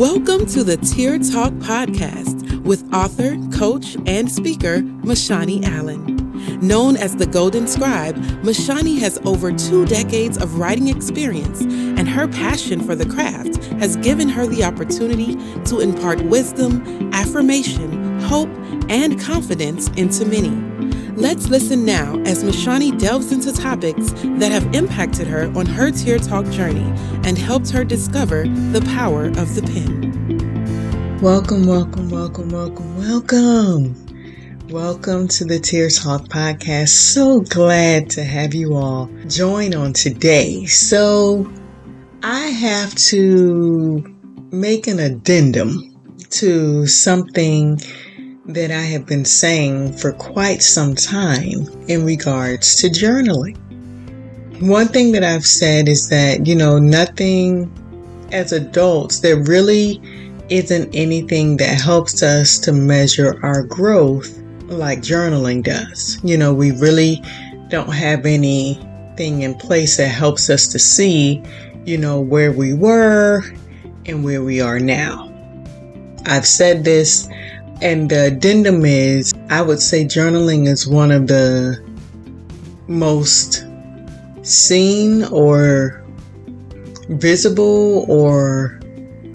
Welcome to the Tear Talk Podcast with author, coach, and speaker MaShani Allen. Known as the Golden Scribe, MaShani has over two decades of writing experience, and her passion for the craft has given her the opportunity to impart wisdom, affirmation, hope, and confidence into many. Let's listen now as MaShani delves into topics that have impacted her on her Tear Talk journey and helped her discover the power of the pen. Welcome, welcome, welcome, welcome, welcome. Welcome to the Tear Talk podcast. So glad to have you all join on today. So, I have to make an addendum to something that I have been saying for quite some time in regards to journaling. One thing that I've said is that, you know, nothing as adults, there really isn't anything that helps us to measure our growth like journaling does. You know, we really don't have anything in place that helps us to see, you know, where we were and where we are now. I've said this and the addendum is I would say journaling is one of the most seen or visible or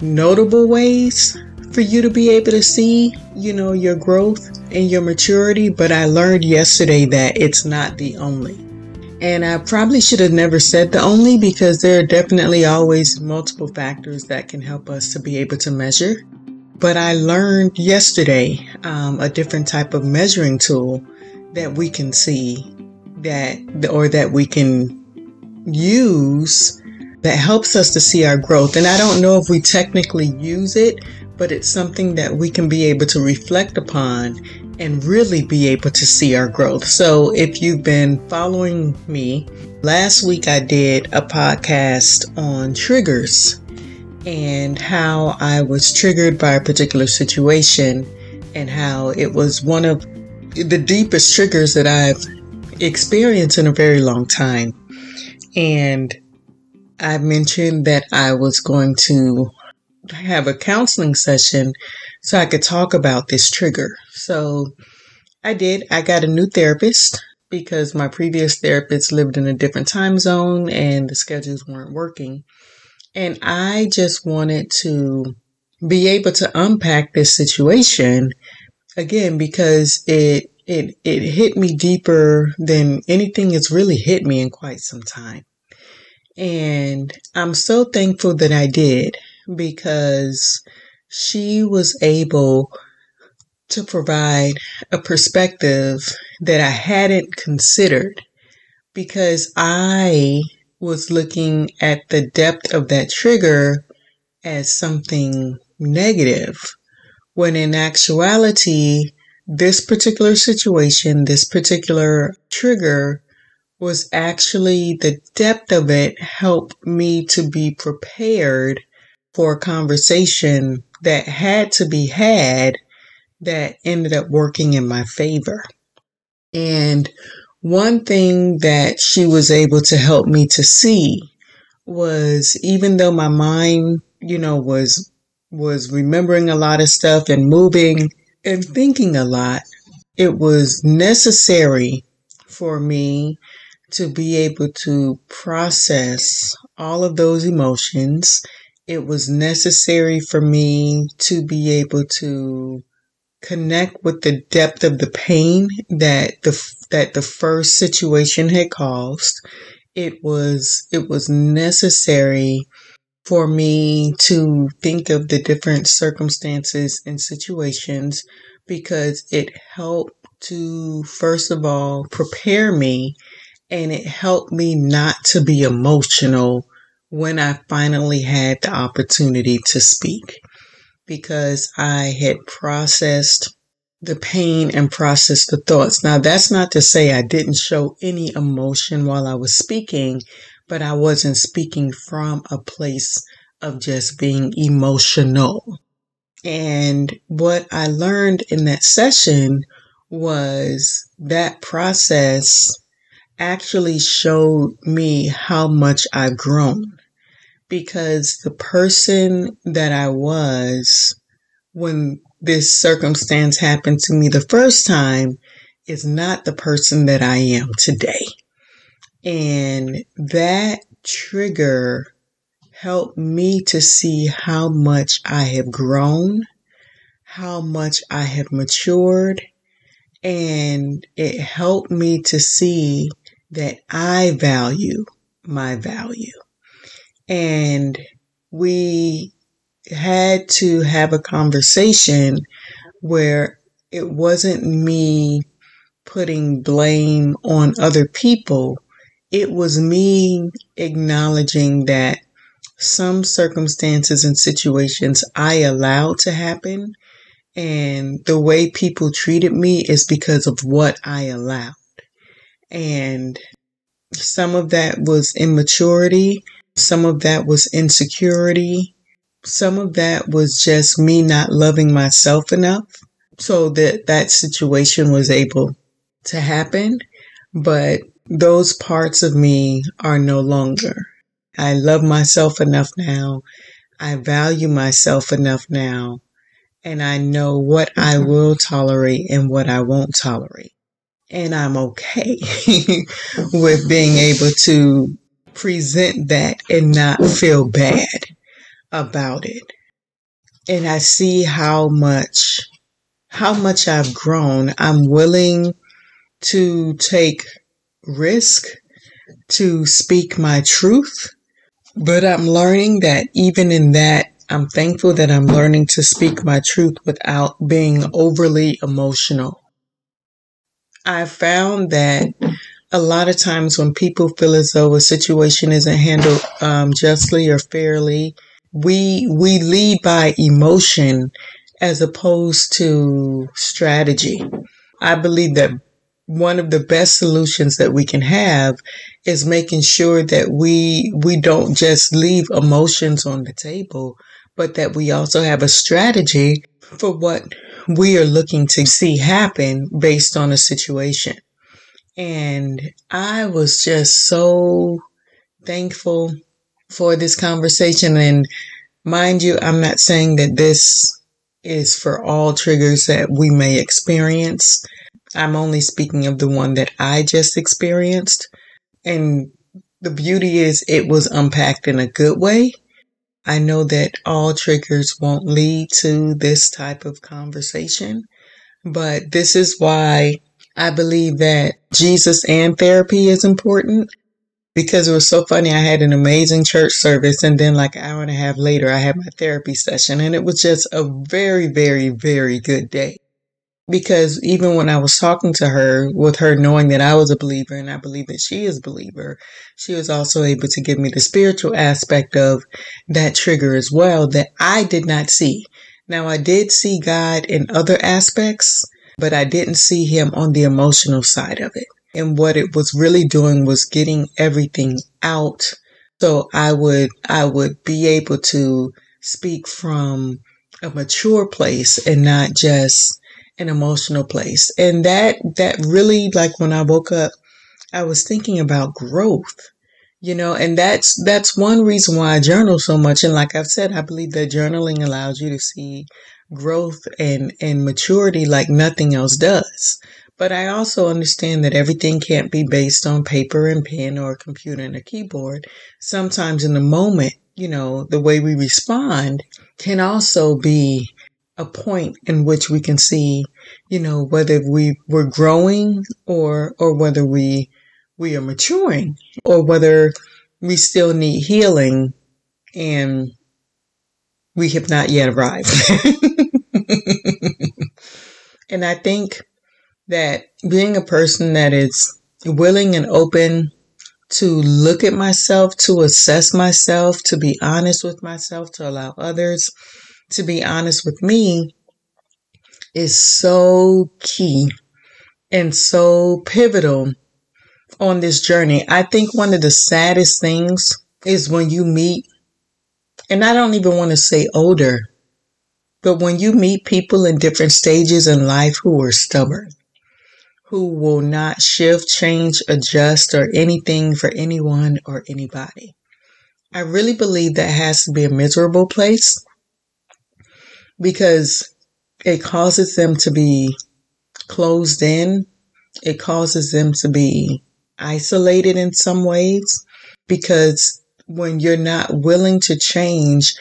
notable ways for you to be able to see, you know, your growth and your maturity. But I learned yesterday that it's not the only. And I probably should have never said the only because there are definitely always multiple factors that can help us to be able to measure. But I learned yesterday um, a different type of measuring tool that we can see that, or that we can use that helps us to see our growth. And I don't know if we technically use it, but it's something that we can be able to reflect upon and really be able to see our growth. So if you've been following me, last week I did a podcast on triggers and how I was triggered by a particular situation and how it was one of the deepest triggers that I've experienced in a very long time. And I mentioned that I was going to have a counseling session so I could talk about this trigger. So I did. I got a new therapist because my previous therapist lived in a different time zone and the schedules weren't working. And I just wanted to be able to unpack this situation again because it it it hit me deeper than anything has really hit me in quite some time. And I'm so thankful that I did because she was able to provide a perspective that I hadn't considered because I was looking at the depth of that trigger as something negative, when in actuality, this particular situation, this particular trigger was actually the depth of it helped me to be prepared for a conversation that had to be had that ended up working in my favor. And one thing that she was able to help me to see was even though my mind, you know, was was remembering a lot of stuff and moving and thinking a lot, it was necessary for me to be able to process all of those emotions. It was necessary for me to be able to connect with the depth of the pain that the that the first situation had caused. It was it was necessary for me to think of the different circumstances and situations because it helped to first of all prepare me and it helped me not to be emotional when I finally had the opportunity to speak because I had processed the pain and process the thoughts. Now, that's not to say I didn't show any emotion while I was speaking, but I wasn't speaking from a place of just being emotional. And what I learned in that session was that process actually showed me how much I've grown because the person that I was when this circumstance happened to me the first time is not the person that I am today. And that trigger helped me to see how much I have grown, how much I have matured, and it helped me to see that I value my value. And we had to have a conversation where it wasn't me putting blame on other people. It was me acknowledging that some circumstances and situations I allowed to happen and the way people treated me is because of what I allowed. And some of that was immaturity. Some of that was insecurity. Some of that was just me not loving myself enough so that that situation was able to happen. But those parts of me are no longer. I love myself enough now. I value myself enough now and I know what I will tolerate and what I won't tolerate. And I'm okay with being able to present that and not feel bad about it. And I see how much, how much I've grown. I'm willing to take risk to speak my truth, but I'm learning that even in that I'm thankful that I'm learning to speak my truth without being overly emotional. I found that a lot of times when people feel as though a situation isn't handled um, justly or fairly, we we lead by emotion as opposed to strategy. I believe that one of the best solutions that we can have is making sure that we we don't just leave emotions on the table but that we also have a strategy for what we are looking to see happen based on a situation. And I was just so thankful for this conversation. And mind you, I'm not saying that this is for all triggers that we may experience. I'm only speaking of the one that I just experienced. And the beauty is it was unpacked in a good way I know that all triggers won't lead to this type of conversation, but this is why I believe that Jesus and therapy is important because it was so funny. I had an amazing church service and then like an hour and a half later, I had my therapy session and it was just a very, very, very good day because even when I was talking to her, with her knowing that I was a believer and I believe that she is a believer, she was also able to give me the spiritual aspect of that trigger as well that I did not see. Now, I did see God in other aspects, but I didn't see him on the emotional side of it. And what it was really doing was getting everything out. So I would, I would be able to speak from a mature place and not just an emotional place. And that, that really, like when I woke up, I was thinking about growth, you know, and that's, that's one reason why I journal so much. And like I've said, I believe that journaling allows you to see growth and, and maturity like nothing else does. But I also understand that everything can't be based on paper and pen or a computer and a keyboard. Sometimes in the moment, you know, the way we respond can also be a point in which we can see, you know, whether we were growing or or whether we we are maturing or whether we still need healing and we have not yet arrived. and I think that being a person that is willing and open to look at myself, to assess myself, to be honest with myself, to allow others to be honest with me, is so key and so pivotal on this journey. I think one of the saddest things is when you meet, and I don't even want to say older, but when you meet people in different stages in life who are stubborn, who will not shift, change, adjust, or anything for anyone or anybody. I really believe that has to be a miserable place because it causes them to be closed in. It causes them to be isolated in some ways because when you're not willing to change,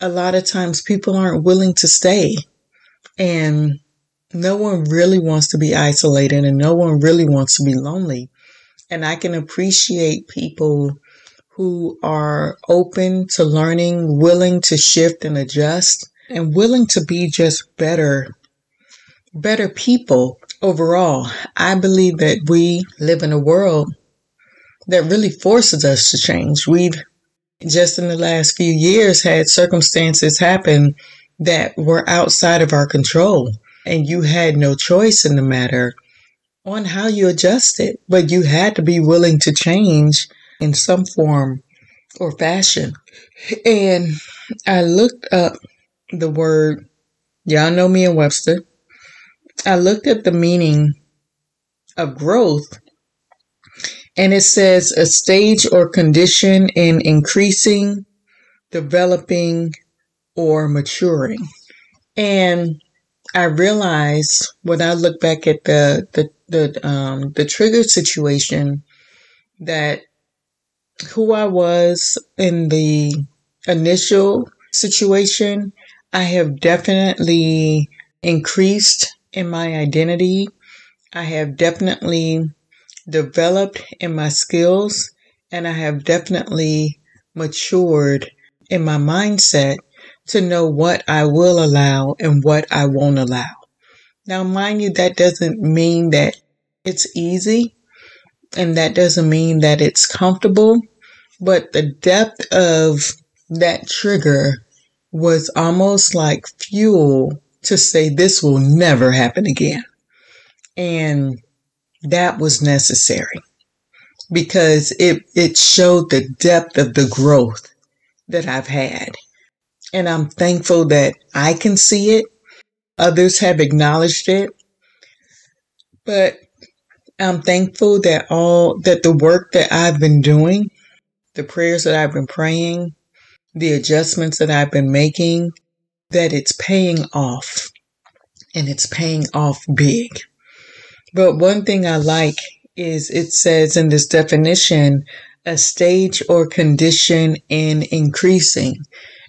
a lot of times people aren't willing to stay. And no one really wants to be isolated and no one really wants to be lonely. And I can appreciate people who are open to learning, willing to shift and adjust, and willing to be just better, better people overall. I believe that we live in a world that really forces us to change. We've just in the last few years had circumstances happen that were outside of our control and you had no choice in the matter on how you adjusted, but you had to be willing to change in some form or fashion. And I looked up the word, y'all know me in Webster. I looked at the meaning of growth and it says a stage or condition in increasing, developing, or maturing. And I realized when I look back at the the the um, the trigger situation that who I was in the initial situation, I have definitely increased in my identity. I have definitely developed in my skills and I have definitely matured in my mindset to know what I will allow and what I won't allow. Now, mind you, that doesn't mean that it's easy and that doesn't mean that it's comfortable, but the depth of that trigger was almost like fuel to say this will never happen again. And that was necessary because it, it showed the depth of the growth that I've had. And I'm thankful that I can see it. Others have acknowledged it. But I'm thankful that all, that the work that I've been doing, the prayers that I've been praying, the adjustments that I've been making, that it's paying off and it's paying off big. But one thing I like is it says in this definition, a stage or condition in increasing.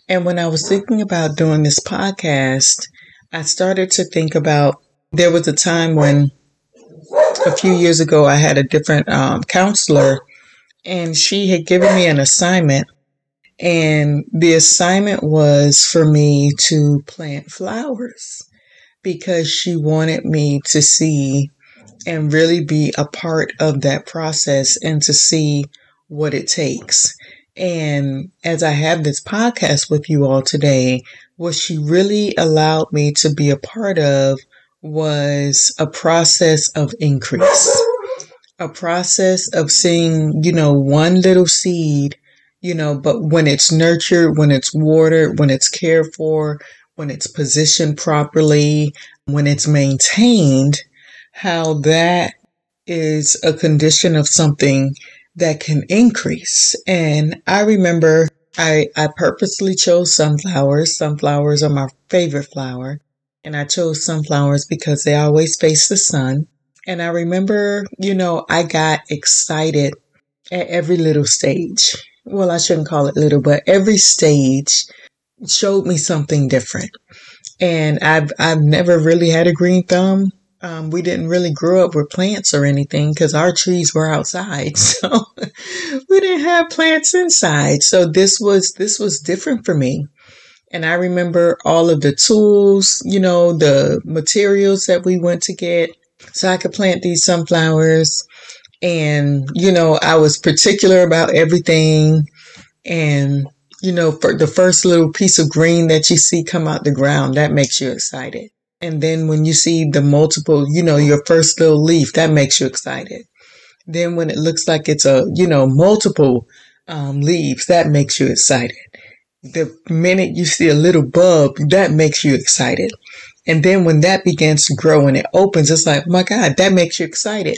And when I was thinking about doing this podcast, I started to think about there was a time when a few years ago I had a different um, counselor and she had given me an assignment. And the assignment was for me to plant flowers because she wanted me to see and really be a part of that process and to see what it takes. And as I have this podcast with you all today, what she really allowed me to be a part of was a process of increase, a process of seeing, you know, one little seed, you know, but when it's nurtured, when it's watered, when it's cared for, when it's positioned properly, when it's maintained, how that is a condition of something that can increase. And I remember I, I purposely chose sunflowers. Sunflowers are my favorite flower. And I chose sunflowers because they always face the sun. And I remember, you know, I got excited at every little stage. Well, I shouldn't call it little, but every stage showed me something different. And I've, I've never really had a green thumb. Um, we didn't really grow up with plants or anything because our trees were outside. So we didn't have plants inside. So this was, this was different for me. And I remember all of the tools, you know, the materials that we went to get so I could plant these sunflowers. And, you know, I was particular about everything. And, you know, for the first little piece of green that you see come out the ground, that makes you excited. And then when you see the multiple, you know, your first little leaf, that makes you excited. Then when it looks like it's a, you know, multiple um, leaves, that makes you excited. The minute you see a little bulb, that makes you excited. And then when that begins to grow and it opens, it's like, oh my God, that makes you excited.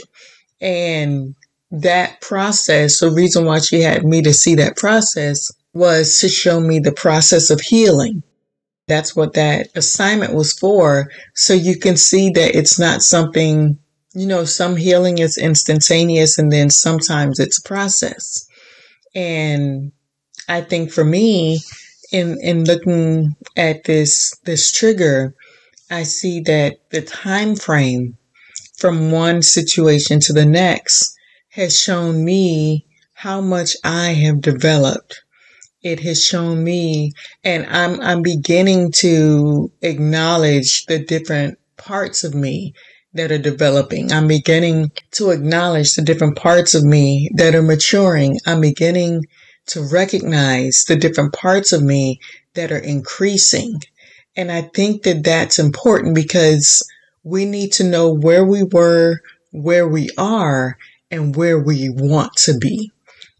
And that process, the reason why she had me to see that process was to show me the process of healing. That's what that assignment was for. So you can see that it's not something, you know, some healing is instantaneous and then sometimes it's process. And I think for me, in, in looking at this, this trigger, I see that the time frame from one situation to the next has shown me how much I have developed. It has shown me, and I'm, I'm beginning to acknowledge the different parts of me that are developing. I'm beginning to acknowledge the different parts of me that are maturing. I'm beginning to recognize the different parts of me that are increasing. And I think that that's important because we need to know where we were, where we are, and where we want to be.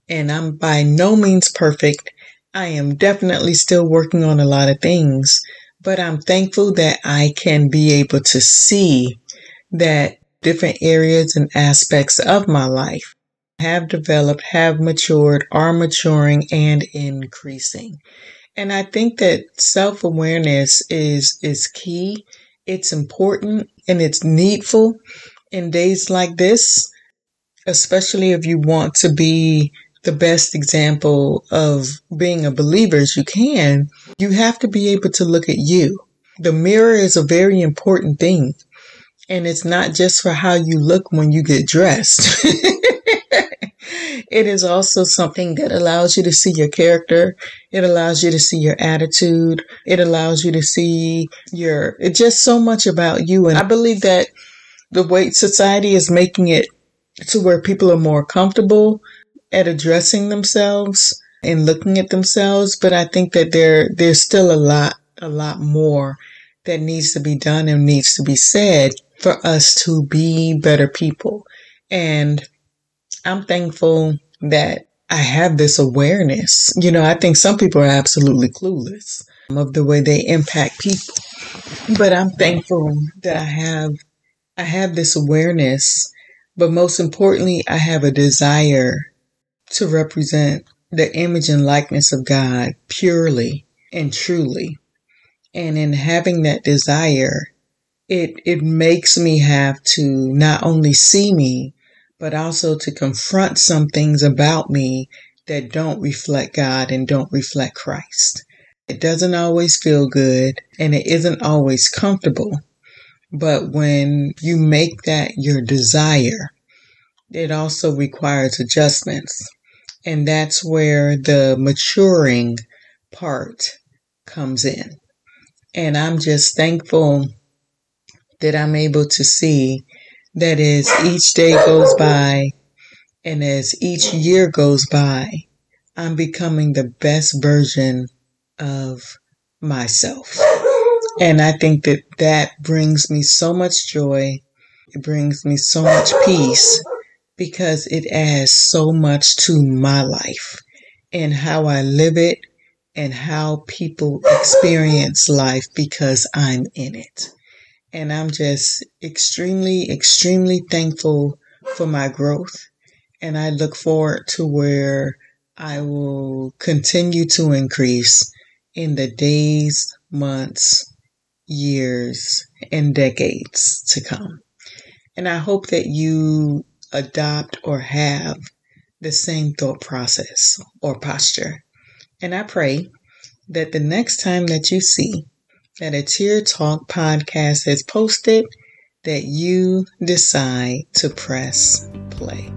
And I'm by no means perfect. I am definitely still working on a lot of things, but I'm thankful that I can be able to see that different areas and aspects of my life have developed, have matured, are maturing and increasing. And I think that self awareness is, is key. It's important and it's needful in days like this, especially if you want to be the best example of being a believer as you can. You have to be able to look at you. The mirror is a very important thing. And it's not just for how you look when you get dressed. it is also something that allows you to see your character. It allows you to see your attitude. It allows you to see your, it's just so much about you. And I believe that the way society is making it to where people are more comfortable at addressing themselves and looking at themselves. But I think that there, there's still a lot, a lot more that needs to be done and needs to be said for us to be better people. And I'm thankful that I have this awareness. You know, I think some people are absolutely clueless of the way they impact people. But I'm thankful that I have I have this awareness, but most importantly, I have a desire to represent the image and likeness of God purely and truly. And in having that desire, it it makes me have to not only see me, but also to confront some things about me that don't reflect God and don't reflect Christ. It doesn't always feel good and it isn't always comfortable. But when you make that your desire, it also requires adjustments. And that's where the maturing part comes in. And I'm just thankful that I'm able to see that as each day goes by and as each year goes by, I'm becoming the best version of myself. And I think that that brings me so much joy. It brings me so much peace because it adds so much to my life and how I live it and how people experience life because I'm in it. And I'm just extremely, extremely thankful for my growth. And I look forward to where I will continue to increase in the days, months, years, and decades to come. And I hope that you adopt or have the same thought process or posture. And I pray that the next time that you see that a Tear Talk podcast is posted, that you decide to press play.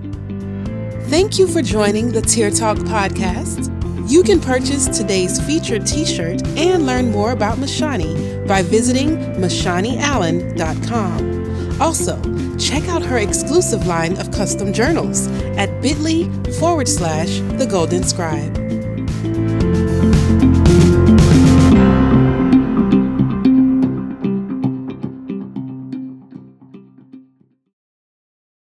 Thank you for joining the Tear Talk podcast. You can purchase today's featured t shirt and learn more about MaShani by visiting MashaniAllen.com. Also, check out her exclusive line of custom journals at bit.ly forward slash the golden scribe.